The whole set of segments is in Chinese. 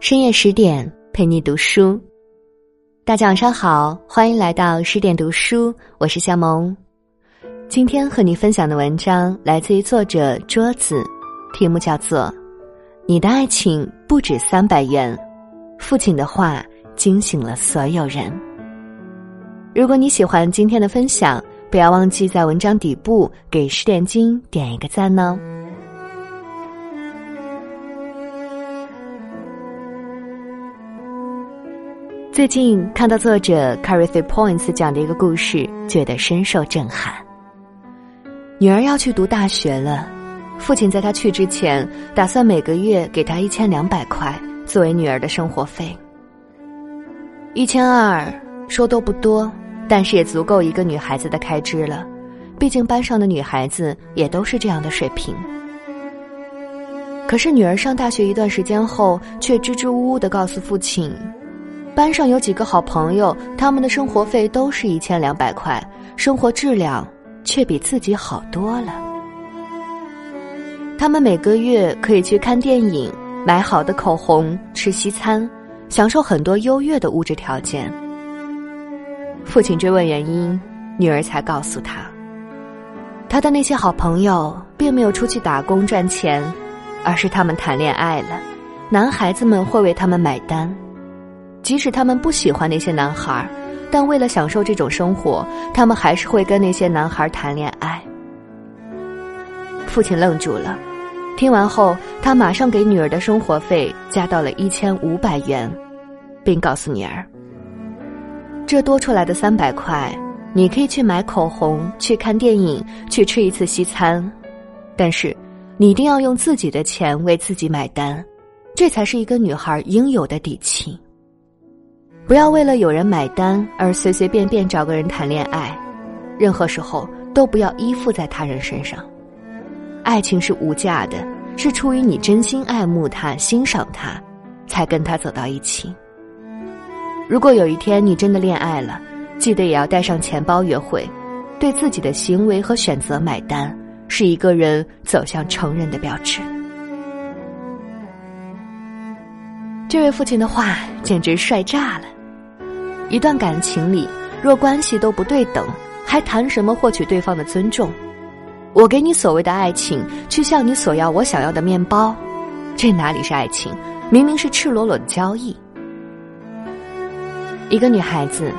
深夜十点陪你读书，大家晚上好，欢迎来到十点读书，我是夏萌。今天和你分享的文章来自于作者桌子，题目叫做《你的爱情不止三百元》，父亲的话惊醒了所有人。如果你喜欢今天的分享，不要忘记在文章底部给十点金点一个赞呢。最近看到作者 c a r i t h y Points 讲的一个故事，觉得深受震撼。女儿要去读大学了，父亲在她去之前，打算每个月给她一千两百块作为女儿的生活费。一千二说多不多，但是也足够一个女孩子的开支了。毕竟班上的女孩子也都是这样的水平。可是女儿上大学一段时间后，却支支吾吾的告诉父亲。班上有几个好朋友，他们的生活费都是一千两百块，生活质量却比自己好多了。他们每个月可以去看电影、买好的口红、吃西餐，享受很多优越的物质条件。父亲追问原因，女儿才告诉他，他的那些好朋友并没有出去打工赚钱，而是他们谈恋爱了，男孩子们会为他们买单。即使他们不喜欢那些男孩，但为了享受这种生活，他们还是会跟那些男孩谈恋爱。父亲愣住了，听完后，他马上给女儿的生活费加到了一千五百元，并告诉女儿：“这多出来的三百块，你可以去买口红、去看电影、去吃一次西餐，但是你一定要用自己的钱为自己买单，这才是一个女孩应有的底气。”不要为了有人买单而随随便便找个人谈恋爱，任何时候都不要依附在他人身上。爱情是无价的，是出于你真心爱慕他、欣赏他，才跟他走到一起。如果有一天你真的恋爱了，记得也要带上钱包约会，对自己的行为和选择买单，是一个人走向成人的标志。这位父亲的话简直帅炸了。一段感情里，若关系都不对等，还谈什么获取对方的尊重？我给你所谓的爱情，去向你索要我想要的面包，这哪里是爱情？明明是赤裸裸的交易。一个女孩子，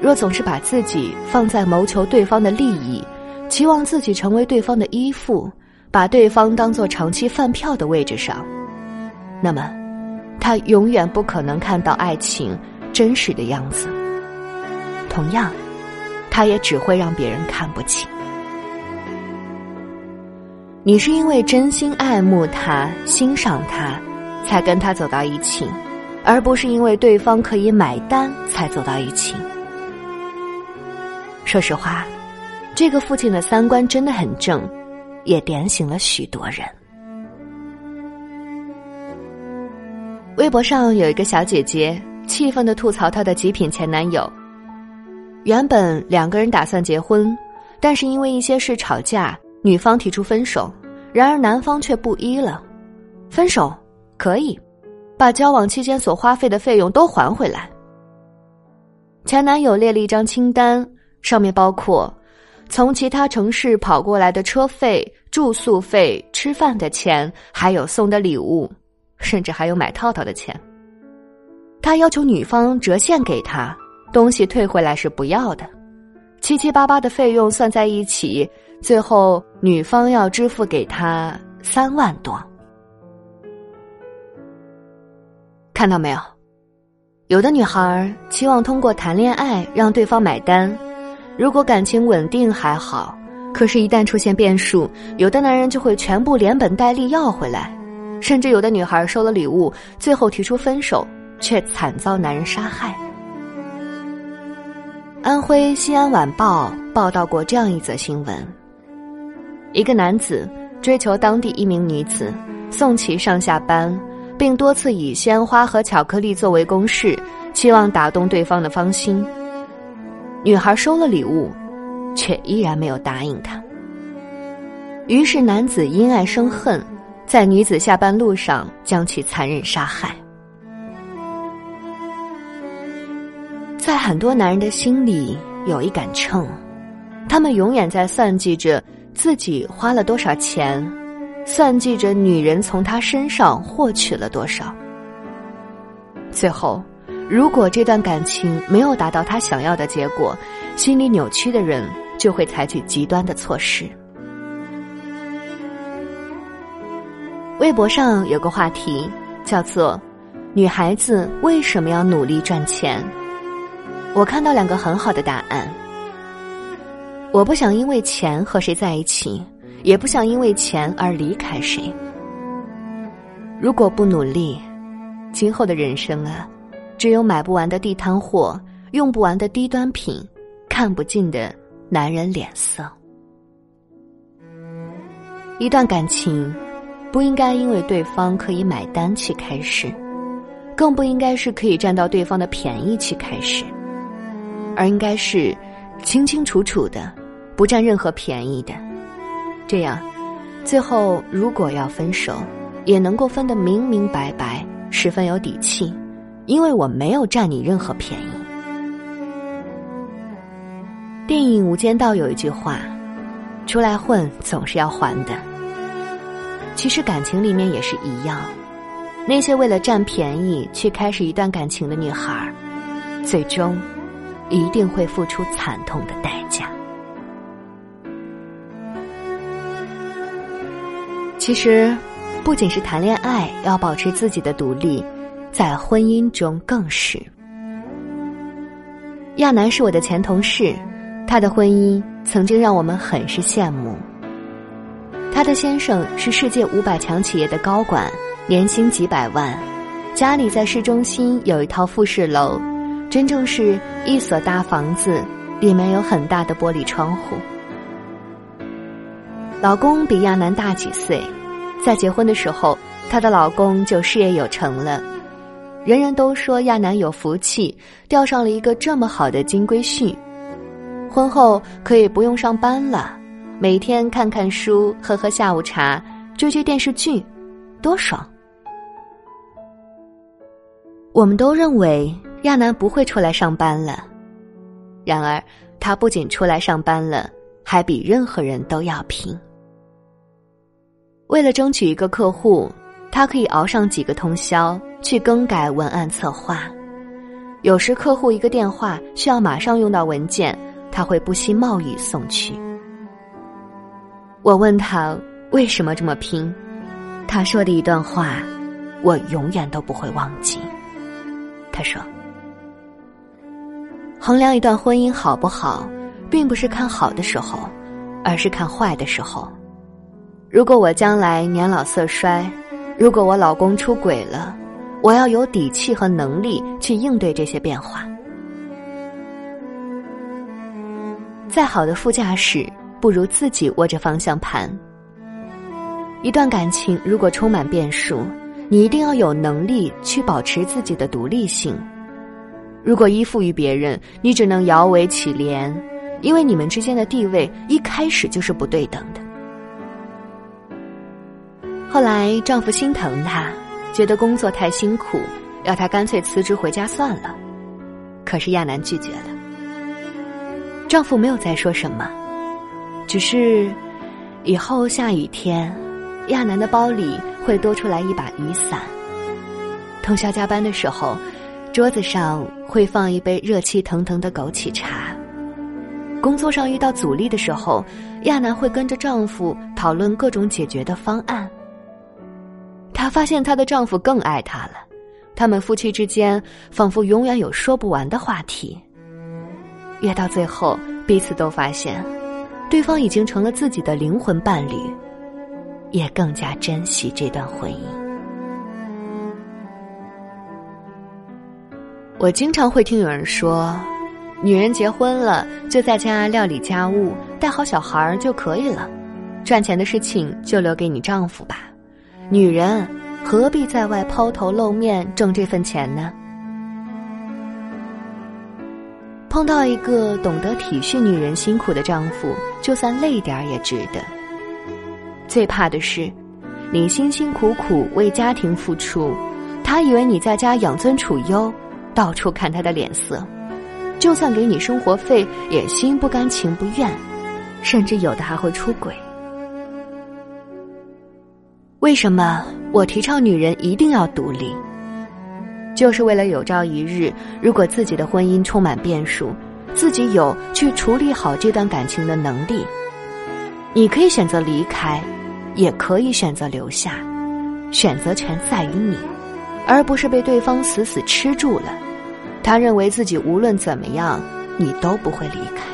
若总是把自己放在谋求对方的利益，期望自己成为对方的依附，把对方当做长期饭票的位置上，那么，她永远不可能看到爱情。真实的样子，同样，他也只会让别人看不起。你是因为真心爱慕他、欣赏他，才跟他走到一起，而不是因为对方可以买单才走到一起。说实话，这个父亲的三观真的很正，也点醒了许多人。微博上有一个小姐姐。气愤的吐槽她的极品前男友。原本两个人打算结婚，但是因为一些事吵架，女方提出分手，然而男方却不依了。分手可以，把交往期间所花费的费用都还回来。前男友列了一张清单，上面包括从其他城市跑过来的车费、住宿费、吃饭的钱，还有送的礼物，甚至还有买套套的钱。他要求女方折现给他，东西退回来是不要的，七七八八的费用算在一起，最后女方要支付给他三万多。看到没有？有的女孩期望通过谈恋爱让对方买单，如果感情稳定还好，可是，一旦出现变数，有的男人就会全部连本带利要回来，甚至有的女孩收了礼物，最后提出分手。却惨遭男人杀害。安徽西安晚报报道过这样一则新闻：一个男子追求当地一名女子，送其上下班，并多次以鲜花和巧克力作为攻势，期望打动对方的芳心。女孩收了礼物，却依然没有答应他。于是男子因爱生恨，在女子下班路上将其残忍杀害。很多男人的心里有一杆秤，他们永远在算计着自己花了多少钱，算计着女人从他身上获取了多少。最后，如果这段感情没有达到他想要的结果，心理扭曲的人就会采取极端的措施。微博上有个话题叫做“女孩子为什么要努力赚钱”，我看到两个很好的答案。我不想因为钱和谁在一起，也不想因为钱而离开谁。如果不努力，今后的人生啊，只有买不完的地摊货，用不完的低端品，看不尽的男人脸色。一段感情。不应该因为对方可以买单去开始，更不应该是可以占到对方的便宜去开始，而应该是清清楚楚的，不占任何便宜的。这样，最后如果要分手，也能够分得明明白白，十分有底气，因为我没有占你任何便宜。电影《无间道》有一句话：“出来混总是要还的。”其实感情里面也是一样，那些为了占便宜去开始一段感情的女孩，最终一定会付出惨痛的代价。其实，不仅是谈恋爱要保持自己的独立，在婚姻中更是。亚楠是我的前同事，他的婚姻曾经让我们很是羡慕。他的先生是世界五百强企业的高管，年薪几百万，家里在市中心有一套复式楼，真正是一所大房子，里面有很大的玻璃窗户。老公比亚楠大几岁，在结婚的时候，她的老公就事业有成了，人人都说亚楠有福气，钓上了一个这么好的金龟婿，婚后可以不用上班了。每天看看书，喝喝下午茶，追追电视剧，多爽！我们都认为亚楠不会出来上班了，然而他不仅出来上班了，还比任何人都要拼。为了争取一个客户，他可以熬上几个通宵去更改文案策划。有时客户一个电话需要马上用到文件，他会不惜冒雨送去。我问他为什么这么拼，他说的一段话，我永远都不会忘记。他说：“衡量一段婚姻好不好，并不是看好的时候，而是看坏的时候。如果我将来年老色衰，如果我老公出轨了，我要有底气和能力去应对这些变化。再好的副驾驶。”不如自己握着方向盘。一段感情如果充满变数，你一定要有能力去保持自己的独立性。如果依附于别人，你只能摇尾乞怜，因为你们之间的地位一开始就是不对等的。后来丈夫心疼她，觉得工作太辛苦，要她干脆辞职回家算了。可是亚楠拒绝了。丈夫没有再说什么。只是，以后下雨天，亚楠的包里会多出来一把雨伞。通宵加班的时候，桌子上会放一杯热气腾腾的枸杞茶。工作上遇到阻力的时候，亚楠会跟着丈夫讨论各种解决的方案。她发现她的丈夫更爱她了，他们夫妻之间仿佛永远有说不完的话题。越到最后，彼此都发现。对方已经成了自己的灵魂伴侣，也更加珍惜这段婚姻。我经常会听有人说，女人结婚了就在家料理家务、带好小孩就可以了，赚钱的事情就留给你丈夫吧。女人何必在外抛头露面挣这份钱呢？碰到一个懂得体恤女人辛苦的丈夫，就算累点儿也值得。最怕的是，你辛辛苦苦为家庭付出，他以为你在家养尊处优，到处看他的脸色，就算给你生活费，也心不甘情不愿，甚至有的还会出轨。为什么我提倡女人一定要独立？就是为了有朝一日，如果自己的婚姻充满变数，自己有去处理好这段感情的能力。你可以选择离开，也可以选择留下，选择权在于你，而不是被对方死死吃住了。他认为自己无论怎么样，你都不会离开。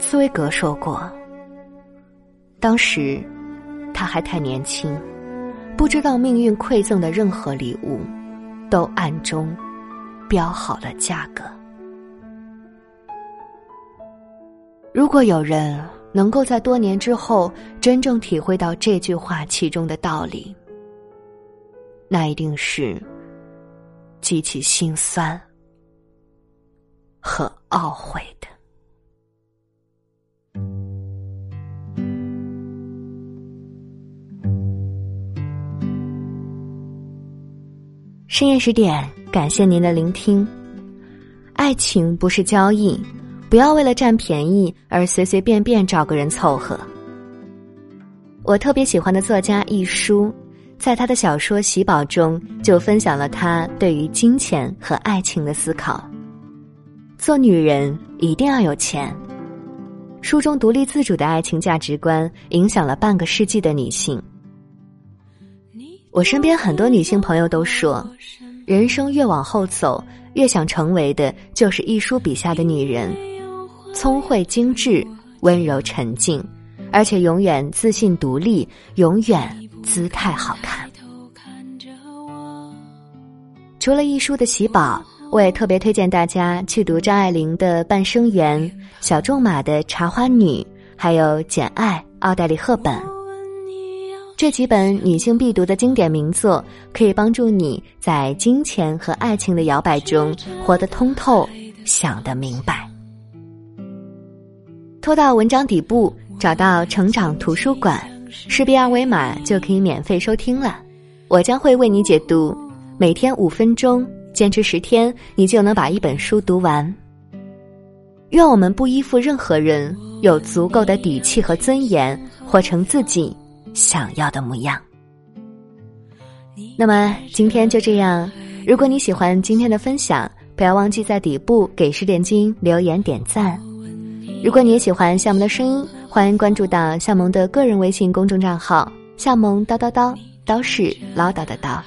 茨威格说过，当时他还太年轻。不知道命运馈赠的任何礼物，都暗中标好了价格。如果有人能够在多年之后真正体会到这句话其中的道理，那一定是极其心酸和懊悔的。深夜十点，感谢您的聆听。爱情不是交易，不要为了占便宜而随随便便找个人凑合。我特别喜欢的作家一书，在他的小说《喜宝》中就分享了他对于金钱和爱情的思考。做女人一定要有钱。书中独立自主的爱情价值观影响了半个世纪的女性。我身边很多女性朋友都说，人生越往后走，越想成为的就是一书笔下的女人，聪慧精致、温柔沉静，而且永远自信独立，永远姿态好看。除了一书的喜宝，我也特别推荐大家去读张爱玲的《半生缘》，小仲马的《茶花女》，还有《简爱》奥黛丽·赫本。这几本女性必读的经典名作，可以帮助你在金钱和爱情的摇摆中活得通透，想得明白。拖到文章底部，找到成长图书馆，识别二维码就可以免费收听了。我将会为你解读，每天五分钟，坚持十天，你就能把一本书读完。愿我们不依附任何人，有足够的底气和尊严，活成自己。想要的模样。那么今天就这样。如果你喜欢今天的分享，不要忘记在底部给十点金留言点赞。如果你也喜欢夏萌的声音，欢迎关注到夏萌的个人微信公众账号“夏萌叨叨叨”，叨是唠叨的叨。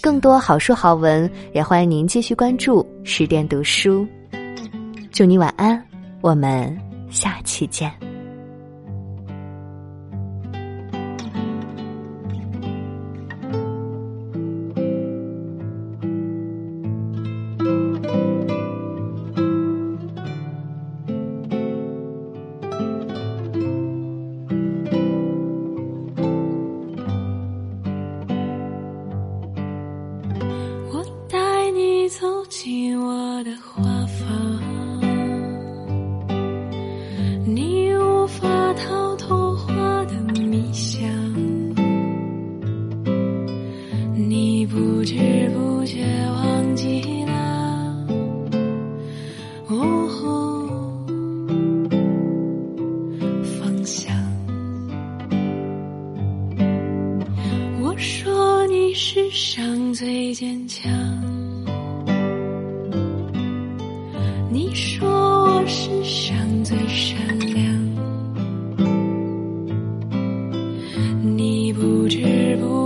更多好书好文，也欢迎您继续关注十点读书。祝你晚安，我们下期见。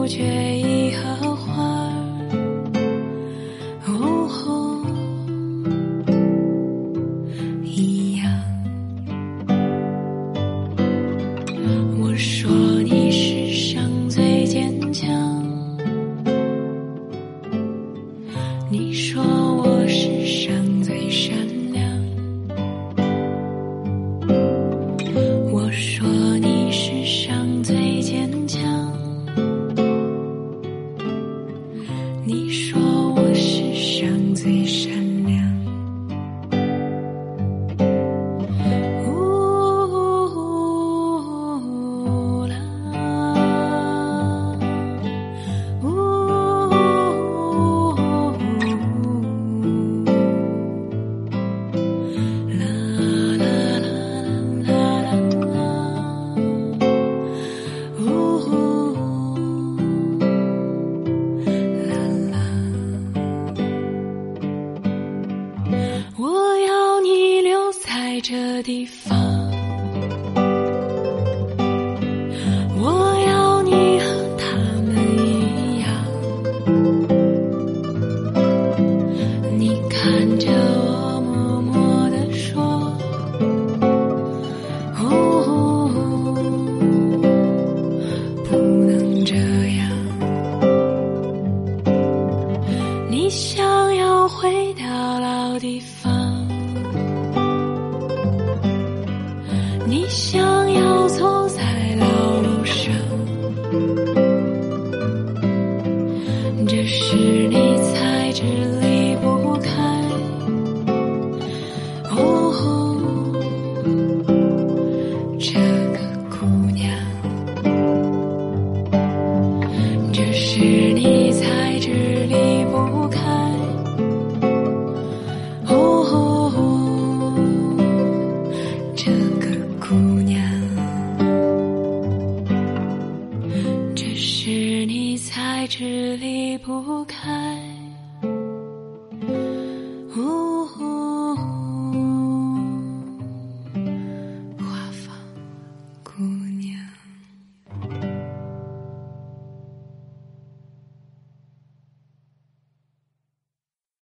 觉。地方，